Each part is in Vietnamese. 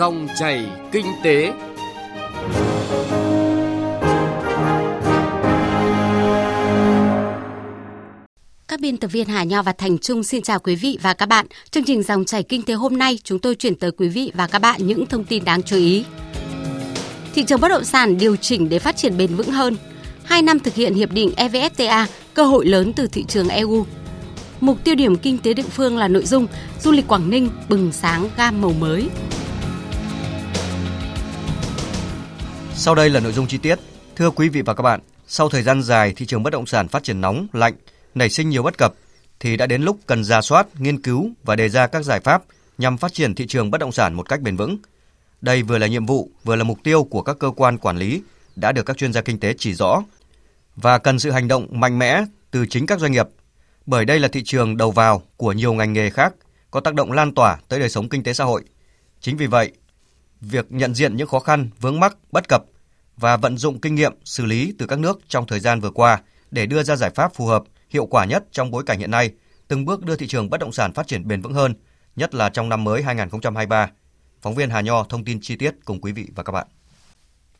Dòng chảy kinh tế. Các biên tập viên Hà Nho và Thành Trung xin chào quý vị và các bạn. Chương trình Dòng chảy kinh tế hôm nay chúng tôi chuyển tới quý vị và các bạn những thông tin đáng chú ý. Thị trường bất động sản điều chỉnh để phát triển bền vững hơn. Hai năm thực hiện hiệp định EVFTA, cơ hội lớn từ thị trường EU. Mục tiêu điểm kinh tế địa phương là nội dung du lịch Quảng Ninh bừng sáng gam màu mới. Sau đây là nội dung chi tiết. Thưa quý vị và các bạn, sau thời gian dài thị trường bất động sản phát triển nóng, lạnh, nảy sinh nhiều bất cập thì đã đến lúc cần ra soát, nghiên cứu và đề ra các giải pháp nhằm phát triển thị trường bất động sản một cách bền vững. Đây vừa là nhiệm vụ, vừa là mục tiêu của các cơ quan quản lý đã được các chuyên gia kinh tế chỉ rõ và cần sự hành động mạnh mẽ từ chính các doanh nghiệp bởi đây là thị trường đầu vào của nhiều ngành nghề khác có tác động lan tỏa tới đời sống kinh tế xã hội. Chính vì vậy, việc nhận diện những khó khăn, vướng mắc, bất cập và vận dụng kinh nghiệm xử lý từ các nước trong thời gian vừa qua để đưa ra giải pháp phù hợp, hiệu quả nhất trong bối cảnh hiện nay, từng bước đưa thị trường bất động sản phát triển bền vững hơn, nhất là trong năm mới 2023. Phóng viên Hà Nho thông tin chi tiết cùng quý vị và các bạn.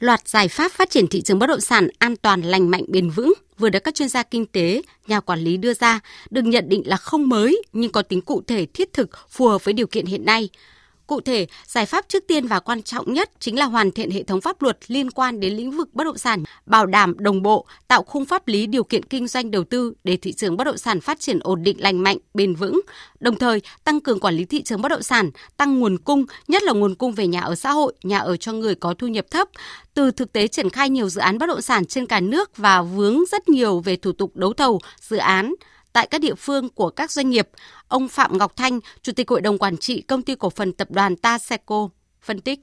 Loạt giải pháp phát triển thị trường bất động sản an toàn, lành mạnh, bền vững vừa được các chuyên gia kinh tế, nhà quản lý đưa ra được nhận định là không mới nhưng có tính cụ thể thiết thực phù hợp với điều kiện hiện nay, Cụ thể, giải pháp trước tiên và quan trọng nhất chính là hoàn thiện hệ thống pháp luật liên quan đến lĩnh vực bất động sản, bảo đảm đồng bộ, tạo khung pháp lý điều kiện kinh doanh đầu tư để thị trường bất động sản phát triển ổn định lành mạnh, bền vững, đồng thời tăng cường quản lý thị trường bất động sản, tăng nguồn cung, nhất là nguồn cung về nhà ở xã hội, nhà ở cho người có thu nhập thấp. Từ thực tế triển khai nhiều dự án bất động sản trên cả nước và vướng rất nhiều về thủ tục đấu thầu, dự án, tại các địa phương của các doanh nghiệp. Ông Phạm Ngọc Thanh, Chủ tịch Hội đồng Quản trị Công ty Cổ phần Tập đoàn Taseco, phân tích.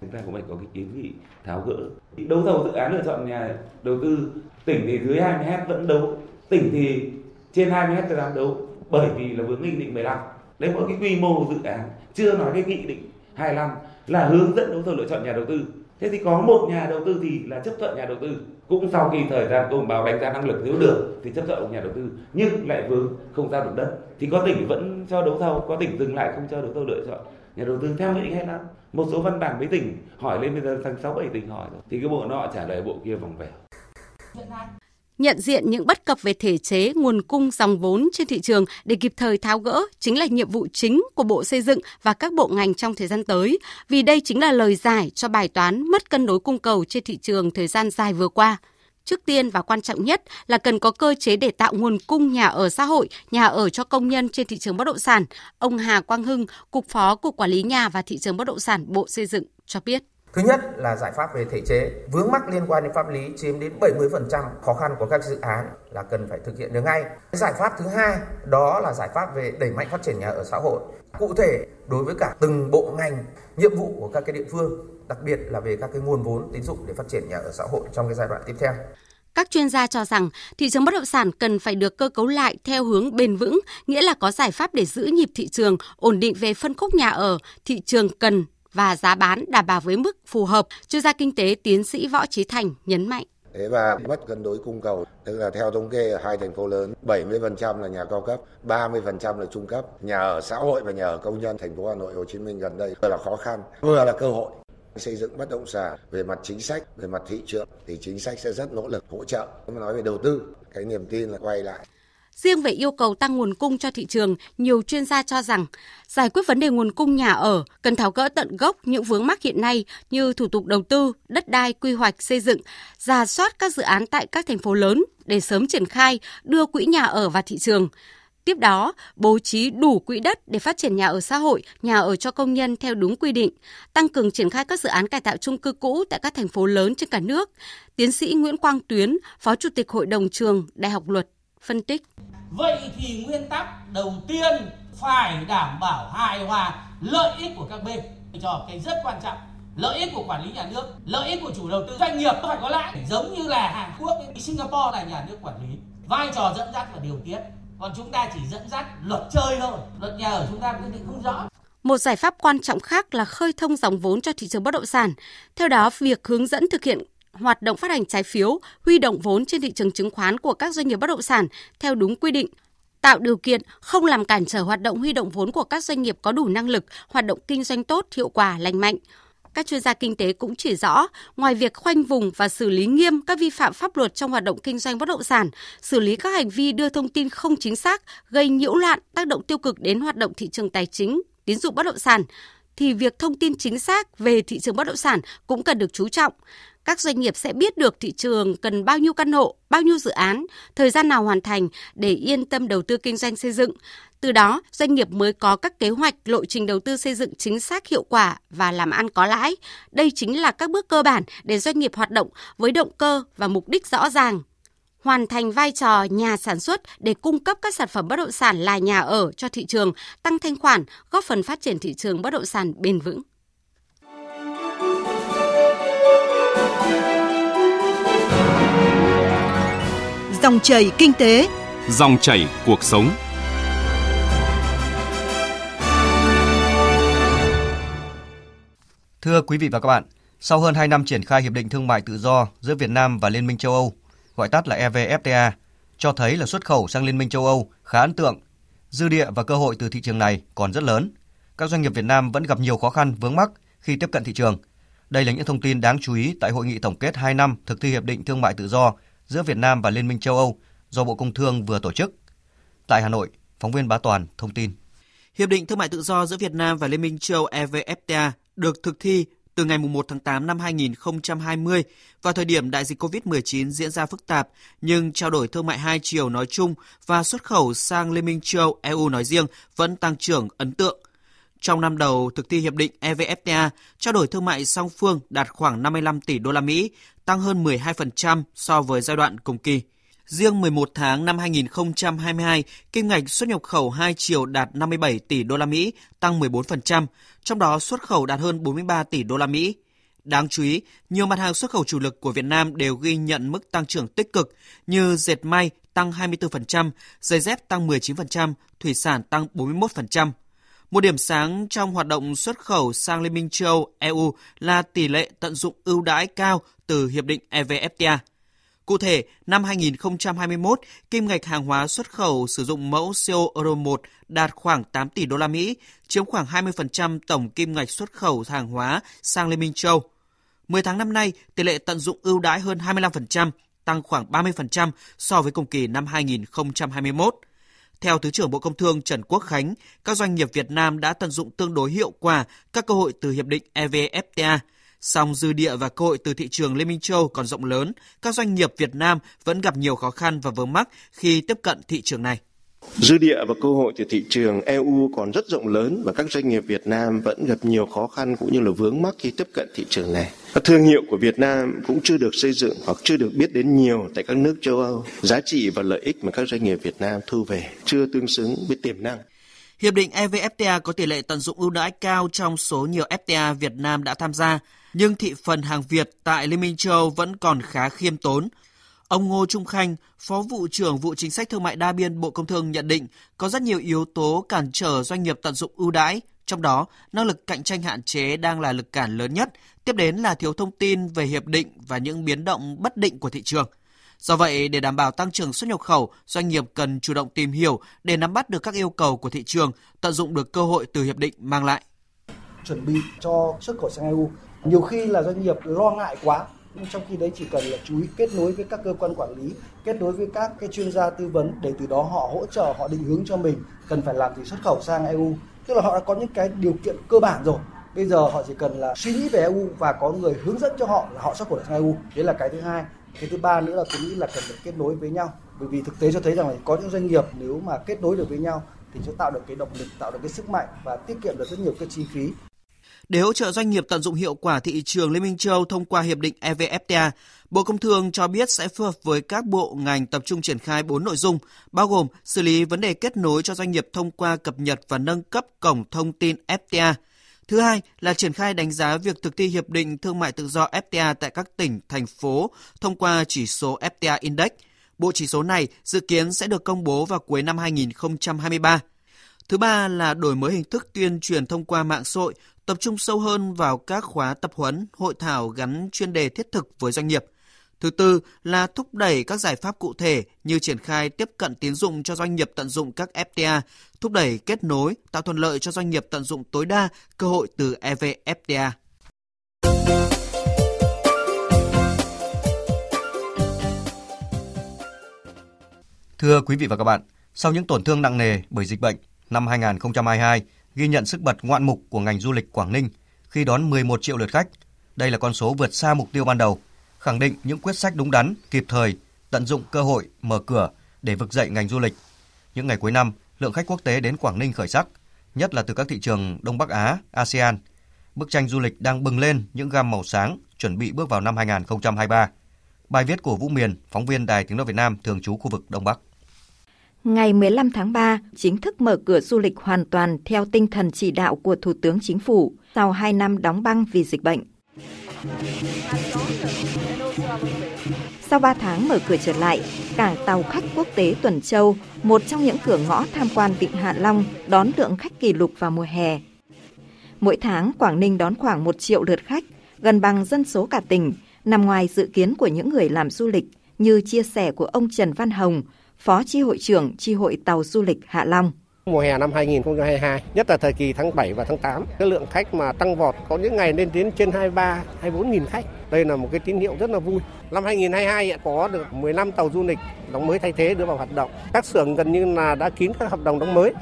Chúng ta cũng phải có cái kiến nghị tháo gỡ. Đấu thầu dự án lựa chọn nhà đầu tư tỉnh thì dưới 20 hectare vẫn đấu, tỉnh thì trên 20 hectare đang đấu bởi vì là vướng nghị định 15. Đấy mỗi cái quy mô dự án, chưa nói cái nghị định 25 là hướng dẫn đấu thầu lựa chọn nhà đầu tư. Thế thì có một nhà đầu tư thì là chấp thuận nhà đầu tư. Cũng sau khi thời gian công báo đánh giá năng lực nếu được thì chấp thuận nhà đầu tư, nhưng lại vướng không giao được đất. Thì có tỉnh vẫn cho đấu thầu, có tỉnh dừng lại không cho đấu thầu lựa chọn nhà đầu tư theo nghị định 25 một số văn bản với tỉnh hỏi lên bây giờ thành sáu bảy tỉnh hỏi rồi. Thì cái bộ nọ trả lời bộ kia vòng vèo nhận diện những bất cập về thể chế, nguồn cung dòng vốn trên thị trường để kịp thời tháo gỡ chính là nhiệm vụ chính của Bộ Xây dựng và các bộ ngành trong thời gian tới, vì đây chính là lời giải cho bài toán mất cân đối cung cầu trên thị trường thời gian dài vừa qua. Trước tiên và quan trọng nhất là cần có cơ chế để tạo nguồn cung nhà ở xã hội, nhà ở cho công nhân trên thị trường bất động sản. Ông Hà Quang Hưng, Cục Phó Cục Quản lý Nhà và Thị trường Bất động sản Bộ Xây dựng cho biết. Thứ nhất là giải pháp về thể chế, vướng mắc liên quan đến pháp lý chiếm đến 70% khó khăn của các dự án là cần phải thực hiện được ngay. Giải pháp thứ hai đó là giải pháp về đẩy mạnh phát triển nhà ở xã hội. Cụ thể đối với cả từng bộ ngành, nhiệm vụ của các cái địa phương, đặc biệt là về các cái nguồn vốn tín dụng để phát triển nhà ở xã hội trong cái giai đoạn tiếp theo. Các chuyên gia cho rằng thị trường bất động sản cần phải được cơ cấu lại theo hướng bền vững, nghĩa là có giải pháp để giữ nhịp thị trường, ổn định về phân khúc nhà ở, thị trường cần và giá bán đảm bảo với mức phù hợp, chuyên gia kinh tế tiến sĩ Võ Trí Thành nhấn mạnh. Thế và mất cân đối cung cầu, tức là theo thống kê ở hai thành phố lớn, 70% là nhà cao cấp, 30% là trung cấp, nhà ở xã hội và nhà ở công nhân. Thành phố Hà Nội, Hồ Chí Minh gần đây vừa là khó khăn, vừa là cơ hội xây dựng bất động sản. Về mặt chính sách về mặt thị trường thì chính sách sẽ rất nỗ lực hỗ trợ. Mà nói về đầu tư cái niềm tin là quay lại. Riêng về yêu cầu tăng nguồn cung cho thị trường, nhiều chuyên gia cho rằng giải quyết vấn đề nguồn cung nhà ở cần tháo gỡ tận gốc những vướng mắc hiện nay như thủ tục đầu tư, đất đai, quy hoạch xây dựng, ra soát các dự án tại các thành phố lớn để sớm triển khai đưa quỹ nhà ở vào thị trường. Tiếp đó, bố trí đủ quỹ đất để phát triển nhà ở xã hội, nhà ở cho công nhân theo đúng quy định, tăng cường triển khai các dự án cải tạo chung cư cũ tại các thành phố lớn trên cả nước. Tiến sĩ Nguyễn Quang Tuyến, Phó Chủ tịch Hội đồng trường Đại học Luật phân tích. Vậy thì nguyên tắc đầu tiên phải đảm bảo hài hòa lợi ích của các bên. Cho cái rất quan trọng. Lợi ích của quản lý nhà nước lợi ích của chủ đầu tư doanh nghiệp phải có lãi giống như là hàn quốc singapore là nhà nước quản lý. Vai trò dẫn dắt và điều tiết. Còn chúng ta chỉ dẫn dắt luật chơi thôi. Luật nhà ở chúng ta quyết định không rõ. Một giải pháp quan trọng khác là khơi thông dòng vốn cho thị trường bất động sản. Theo đó, việc hướng dẫn thực hiện hoạt động phát hành trái phiếu, huy động vốn trên thị trường chứng khoán của các doanh nghiệp bất động sản theo đúng quy định. tạo điều kiện không làm cản trở hoạt động huy động vốn của các doanh nghiệp có đủ năng lực, hoạt động kinh doanh tốt, hiệu quả, lành mạnh. Các chuyên gia kinh tế cũng chỉ rõ, ngoài việc khoanh vùng và xử lý nghiêm các vi phạm pháp luật trong hoạt động kinh doanh bất động sản, xử lý các hành vi đưa thông tin không chính xác, gây nhiễu loạn, tác động tiêu cực đến hoạt động thị trường tài chính, tín dụng bất động sản, thì việc thông tin chính xác về thị trường bất động sản cũng cần được chú trọng. Các doanh nghiệp sẽ biết được thị trường cần bao nhiêu căn hộ, bao nhiêu dự án, thời gian nào hoàn thành để yên tâm đầu tư kinh doanh xây dựng. Từ đó, doanh nghiệp mới có các kế hoạch lộ trình đầu tư xây dựng chính xác hiệu quả và làm ăn có lãi. Đây chính là các bước cơ bản để doanh nghiệp hoạt động với động cơ và mục đích rõ ràng, hoàn thành vai trò nhà sản xuất để cung cấp các sản phẩm bất động sản là nhà ở cho thị trường, tăng thanh khoản, góp phần phát triển thị trường bất động sản bền vững. Dòng chảy kinh tế, dòng chảy cuộc sống. Thưa quý vị và các bạn, sau hơn 2 năm triển khai hiệp định thương mại tự do giữa Việt Nam và Liên minh châu Âu, gọi tắt là EVFTA, cho thấy là xuất khẩu sang Liên minh châu Âu khá ấn tượng. Dư địa và cơ hội từ thị trường này còn rất lớn. Các doanh nghiệp Việt Nam vẫn gặp nhiều khó khăn vướng mắc khi tiếp cận thị trường. Đây là những thông tin đáng chú ý tại hội nghị tổng kết 2 năm thực thi hiệp định thương mại tự do giữa Việt Nam và Liên minh châu Âu do Bộ Công Thương vừa tổ chức. Tại Hà Nội, phóng viên Bá Toàn thông tin. Hiệp định thương mại tự do giữa Việt Nam và Liên minh châu Âu EVFTA được thực thi từ ngày 1 tháng 8 năm 2020 vào thời điểm đại dịch COVID-19 diễn ra phức tạp, nhưng trao đổi thương mại hai chiều nói chung và xuất khẩu sang Liên minh châu EU nói riêng vẫn tăng trưởng ấn tượng. Trong năm đầu thực thi hiệp định EVFTA, trao đổi thương mại song phương đạt khoảng 55 tỷ đô la Mỹ, tăng hơn 12% so với giai đoạn cùng kỳ. Riêng 11 tháng năm 2022, kim ngạch xuất nhập khẩu hai chiều đạt 57 tỷ đô la Mỹ, tăng 14%, trong đó xuất khẩu đạt hơn 43 tỷ đô la Mỹ. Đáng chú ý, nhiều mặt hàng xuất khẩu chủ lực của Việt Nam đều ghi nhận mức tăng trưởng tích cực như dệt may tăng 24%, giày dép tăng 19%, thủy sản tăng 41%. Một điểm sáng trong hoạt động xuất khẩu sang Liên minh châu EU là tỷ lệ tận dụng ưu đãi cao từ hiệp định EVFTA. Cụ thể, năm 2021, kim ngạch hàng hóa xuất khẩu sử dụng mẫu CO Euro 1 đạt khoảng 8 tỷ đô la Mỹ, chiếm khoảng 20% tổng kim ngạch xuất khẩu hàng hóa sang Liên minh châu. 10 tháng năm nay, tỷ lệ tận dụng ưu đãi hơn 25%, tăng khoảng 30% so với cùng kỳ năm 2021. Theo Thứ trưởng Bộ Công Thương Trần Quốc Khánh, các doanh nghiệp Việt Nam đã tận dụng tương đối hiệu quả các cơ hội từ hiệp định EVFTA. Song dư địa và cơ hội từ thị trường Liên minh châu còn rộng lớn, các doanh nghiệp Việt Nam vẫn gặp nhiều khó khăn và vướng mắc khi tiếp cận thị trường này. Dư địa và cơ hội từ thị trường EU còn rất rộng lớn và các doanh nghiệp Việt Nam vẫn gặp nhiều khó khăn cũng như là vướng mắc khi tiếp cận thị trường này. Các thương hiệu của Việt Nam cũng chưa được xây dựng hoặc chưa được biết đến nhiều tại các nước châu Âu. Giá trị và lợi ích mà các doanh nghiệp Việt Nam thu về chưa tương xứng với tiềm năng. Hiệp định EVFTA có tỷ lệ tận dụng ưu đãi cao trong số nhiều FTA Việt Nam đã tham gia, nhưng thị phần hàng Việt tại Liên minh châu vẫn còn khá khiêm tốn. Ông Ngô Trung Khanh, Phó vụ trưởng vụ chính sách thương mại đa biên Bộ Công Thương nhận định có rất nhiều yếu tố cản trở doanh nghiệp tận dụng ưu đãi, trong đó năng lực cạnh tranh hạn chế đang là lực cản lớn nhất, tiếp đến là thiếu thông tin về hiệp định và những biến động bất định của thị trường. Do vậy, để đảm bảo tăng trưởng xuất nhập khẩu, doanh nghiệp cần chủ động tìm hiểu để nắm bắt được các yêu cầu của thị trường, tận dụng được cơ hội từ hiệp định mang lại. Chuẩn bị cho xuất khẩu sang EU, nhiều khi là doanh nghiệp lo ngại quá nhưng trong khi đấy chỉ cần là chú ý kết nối với các cơ quan quản lý, kết nối với các cái chuyên gia tư vấn để từ đó họ hỗ trợ, họ định hướng cho mình cần phải làm gì xuất khẩu sang EU tức là họ đã có những cái điều kiện cơ bản rồi. Bây giờ họ chỉ cần là suy nghĩ về EU và có người hướng dẫn cho họ là họ xuất khẩu sang EU đấy là cái thứ hai. Cái thứ ba nữa là tôi nghĩ là cần phải kết nối với nhau. Bởi vì thực tế cho thấy rằng là có những doanh nghiệp nếu mà kết nối được với nhau thì sẽ tạo được cái động lực, tạo được cái sức mạnh và tiết kiệm được rất nhiều cái chi phí để hỗ trợ doanh nghiệp tận dụng hiệu quả thị trường Liên minh châu thông qua hiệp định EVFTA, Bộ Công Thương cho biết sẽ phù hợp với các bộ ngành tập trung triển khai 4 nội dung, bao gồm xử lý vấn đề kết nối cho doanh nghiệp thông qua cập nhật và nâng cấp cổng thông tin FTA. Thứ hai là triển khai đánh giá việc thực thi hiệp định thương mại tự do FTA tại các tỉnh, thành phố thông qua chỉ số FTA Index. Bộ chỉ số này dự kiến sẽ được công bố vào cuối năm 2023. Thứ ba là đổi mới hình thức tuyên truyền thông qua mạng xã hội, tập trung sâu hơn vào các khóa tập huấn, hội thảo gắn chuyên đề thiết thực với doanh nghiệp. Thứ tư là thúc đẩy các giải pháp cụ thể như triển khai tiếp cận tín dụng cho doanh nghiệp tận dụng các FTA, thúc đẩy kết nối, tạo thuận lợi cho doanh nghiệp tận dụng tối đa cơ hội từ EVFTA. Thưa quý vị và các bạn, sau những tổn thương nặng nề bởi dịch bệnh, năm 2022 ghi nhận sức bật ngoạn mục của ngành du lịch Quảng Ninh khi đón 11 triệu lượt khách. Đây là con số vượt xa mục tiêu ban đầu, khẳng định những quyết sách đúng đắn, kịp thời, tận dụng cơ hội mở cửa để vực dậy ngành du lịch. Những ngày cuối năm, lượng khách quốc tế đến Quảng Ninh khởi sắc, nhất là từ các thị trường Đông Bắc Á, ASEAN. Bức tranh du lịch đang bừng lên những gam màu sáng, chuẩn bị bước vào năm 2023. Bài viết của Vũ Miền, phóng viên Đài Tiếng nói Việt Nam thường trú khu vực Đông Bắc. Ngày 15 tháng 3, chính thức mở cửa du lịch hoàn toàn theo tinh thần chỉ đạo của Thủ tướng Chính phủ sau 2 năm đóng băng vì dịch bệnh. Sau 3 tháng mở cửa trở lại, cảng tàu khách quốc tế Tuần Châu, một trong những cửa ngõ tham quan Vịnh Hạ Long, đón lượng khách kỷ lục vào mùa hè. Mỗi tháng, Quảng Ninh đón khoảng 1 triệu lượt khách, gần bằng dân số cả tỉnh, nằm ngoài dự kiến của những người làm du lịch, như chia sẻ của ông Trần Văn Hồng, Phó Chi hội trưởng Chi hội Tàu Du lịch Hạ Long. Mùa hè năm 2022, nhất là thời kỳ tháng 7 và tháng 8, cái lượng khách mà tăng vọt có những ngày lên đến trên 23, 24 nghìn khách. Đây là một cái tín hiệu rất là vui. Năm 2022 có được 15 tàu du lịch đóng mới thay thế đưa vào hoạt động. Các xưởng gần như là đã kín các hợp đồng đóng mới.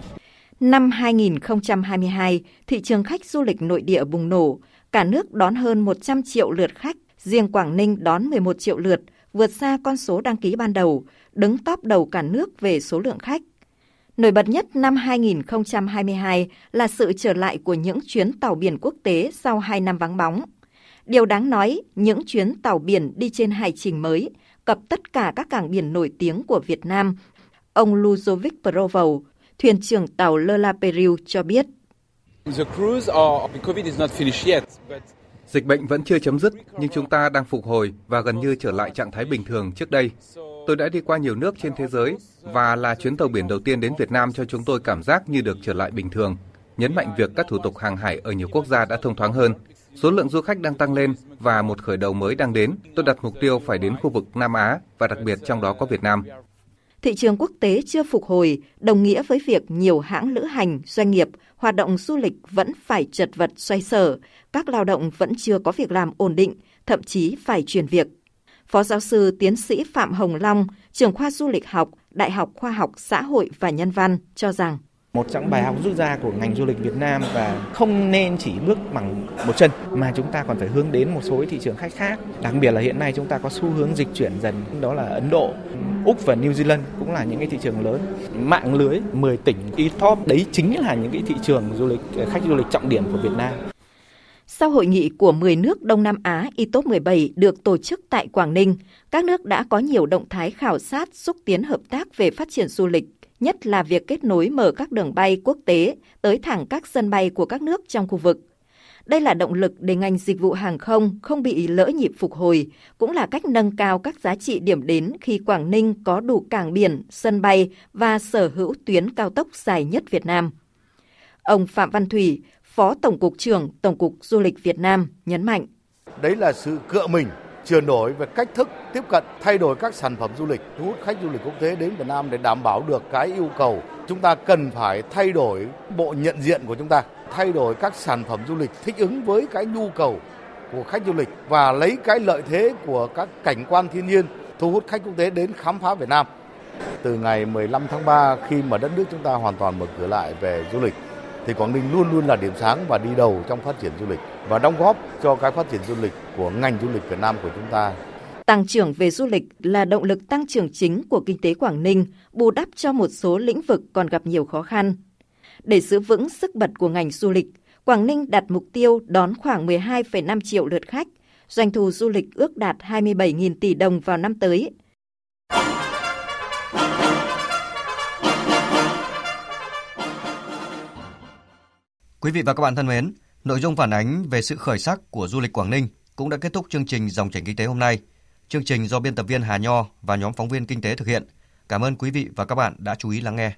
Năm 2022, thị trường khách du lịch nội địa bùng nổ. Cả nước đón hơn 100 triệu lượt khách, riêng Quảng Ninh đón 11 triệu lượt, vượt xa con số đăng ký ban đầu, đứng top đầu cả nước về số lượng khách. Nổi bật nhất năm 2022 là sự trở lại của những chuyến tàu biển quốc tế sau 2 năm vắng bóng. Điều đáng nói, những chuyến tàu biển đi trên hải trình mới, cập tất cả các cảng biển nổi tiếng của Việt Nam. Ông Luzovic Provo, thuyền trưởng tàu Lola Peru cho biết. Dịch bệnh vẫn chưa chấm dứt, nhưng chúng ta đang phục hồi và gần như trở lại trạng thái bình thường trước đây. Tôi đã đi qua nhiều nước trên thế giới và là chuyến tàu biển đầu tiên đến Việt Nam cho chúng tôi cảm giác như được trở lại bình thường. Nhấn mạnh việc các thủ tục hàng hải ở nhiều quốc gia đã thông thoáng hơn. Số lượng du khách đang tăng lên và một khởi đầu mới đang đến. Tôi đặt mục tiêu phải đến khu vực Nam Á và đặc biệt trong đó có Việt Nam. Thị trường quốc tế chưa phục hồi, đồng nghĩa với việc nhiều hãng lữ hành, doanh nghiệp, hoạt động du lịch vẫn phải chật vật xoay sở, các lao động vẫn chưa có việc làm ổn định, thậm chí phải chuyển việc. Phó giáo sư tiến sĩ Phạm Hồng Long, trưởng khoa du lịch học, Đại học Khoa học Xã hội và Nhân văn cho rằng một trong bài học rút ra của ngành du lịch Việt Nam và không nên chỉ bước bằng một chân mà chúng ta còn phải hướng đến một số thị trường khách khác. Đặc biệt là hiện nay chúng ta có xu hướng dịch chuyển dần đó là Ấn Độ, Úc và New Zealand cũng là những cái thị trường lớn. Mạng lưới 10 tỉnh e-top đấy chính là những cái thị trường du lịch khách du lịch trọng điểm của Việt Nam. Sau hội nghị của 10 nước Đông Nam Á ITOP 17 được tổ chức tại Quảng Ninh, các nước đã có nhiều động thái khảo sát xúc tiến hợp tác về phát triển du lịch, nhất là việc kết nối mở các đường bay quốc tế tới thẳng các sân bay của các nước trong khu vực. Đây là động lực để ngành dịch vụ hàng không không bị lỡ nhịp phục hồi, cũng là cách nâng cao các giá trị điểm đến khi Quảng Ninh có đủ cảng biển, sân bay và sở hữu tuyến cao tốc dài nhất Việt Nam. Ông Phạm Văn Thủy, Phó Tổng cục trưởng Tổng cục Du lịch Việt Nam nhấn mạnh. Đấy là sự cựa mình, chuyển đổi về cách thức tiếp cận, thay đổi các sản phẩm du lịch, thu hút khách du lịch quốc tế đến Việt Nam để đảm bảo được cái yêu cầu. Chúng ta cần phải thay đổi bộ nhận diện của chúng ta, thay đổi các sản phẩm du lịch thích ứng với cái nhu cầu của khách du lịch và lấy cái lợi thế của các cảnh quan thiên nhiên thu hút khách quốc tế đến khám phá Việt Nam. Từ ngày 15 tháng 3 khi mà đất nước chúng ta hoàn toàn mở cửa lại về du lịch thì Quảng Ninh luôn luôn là điểm sáng và đi đầu trong phát triển du lịch và đóng góp cho cái phát triển du lịch của ngành du lịch Việt Nam của chúng ta. Tăng trưởng về du lịch là động lực tăng trưởng chính của kinh tế Quảng Ninh, bù đắp cho một số lĩnh vực còn gặp nhiều khó khăn. Để giữ vững sức bật của ngành du lịch, Quảng Ninh đặt mục tiêu đón khoảng 12,5 triệu lượt khách, doanh thu du lịch ước đạt 27.000 tỷ đồng vào năm tới. Quý vị và các bạn thân mến, nội dung phản ánh về sự khởi sắc của du lịch Quảng Ninh cũng đã kết thúc chương trình Dòng chảy kinh tế hôm nay. Chương trình do biên tập viên Hà Nho và nhóm phóng viên kinh tế thực hiện. Cảm ơn quý vị và các bạn đã chú ý lắng nghe.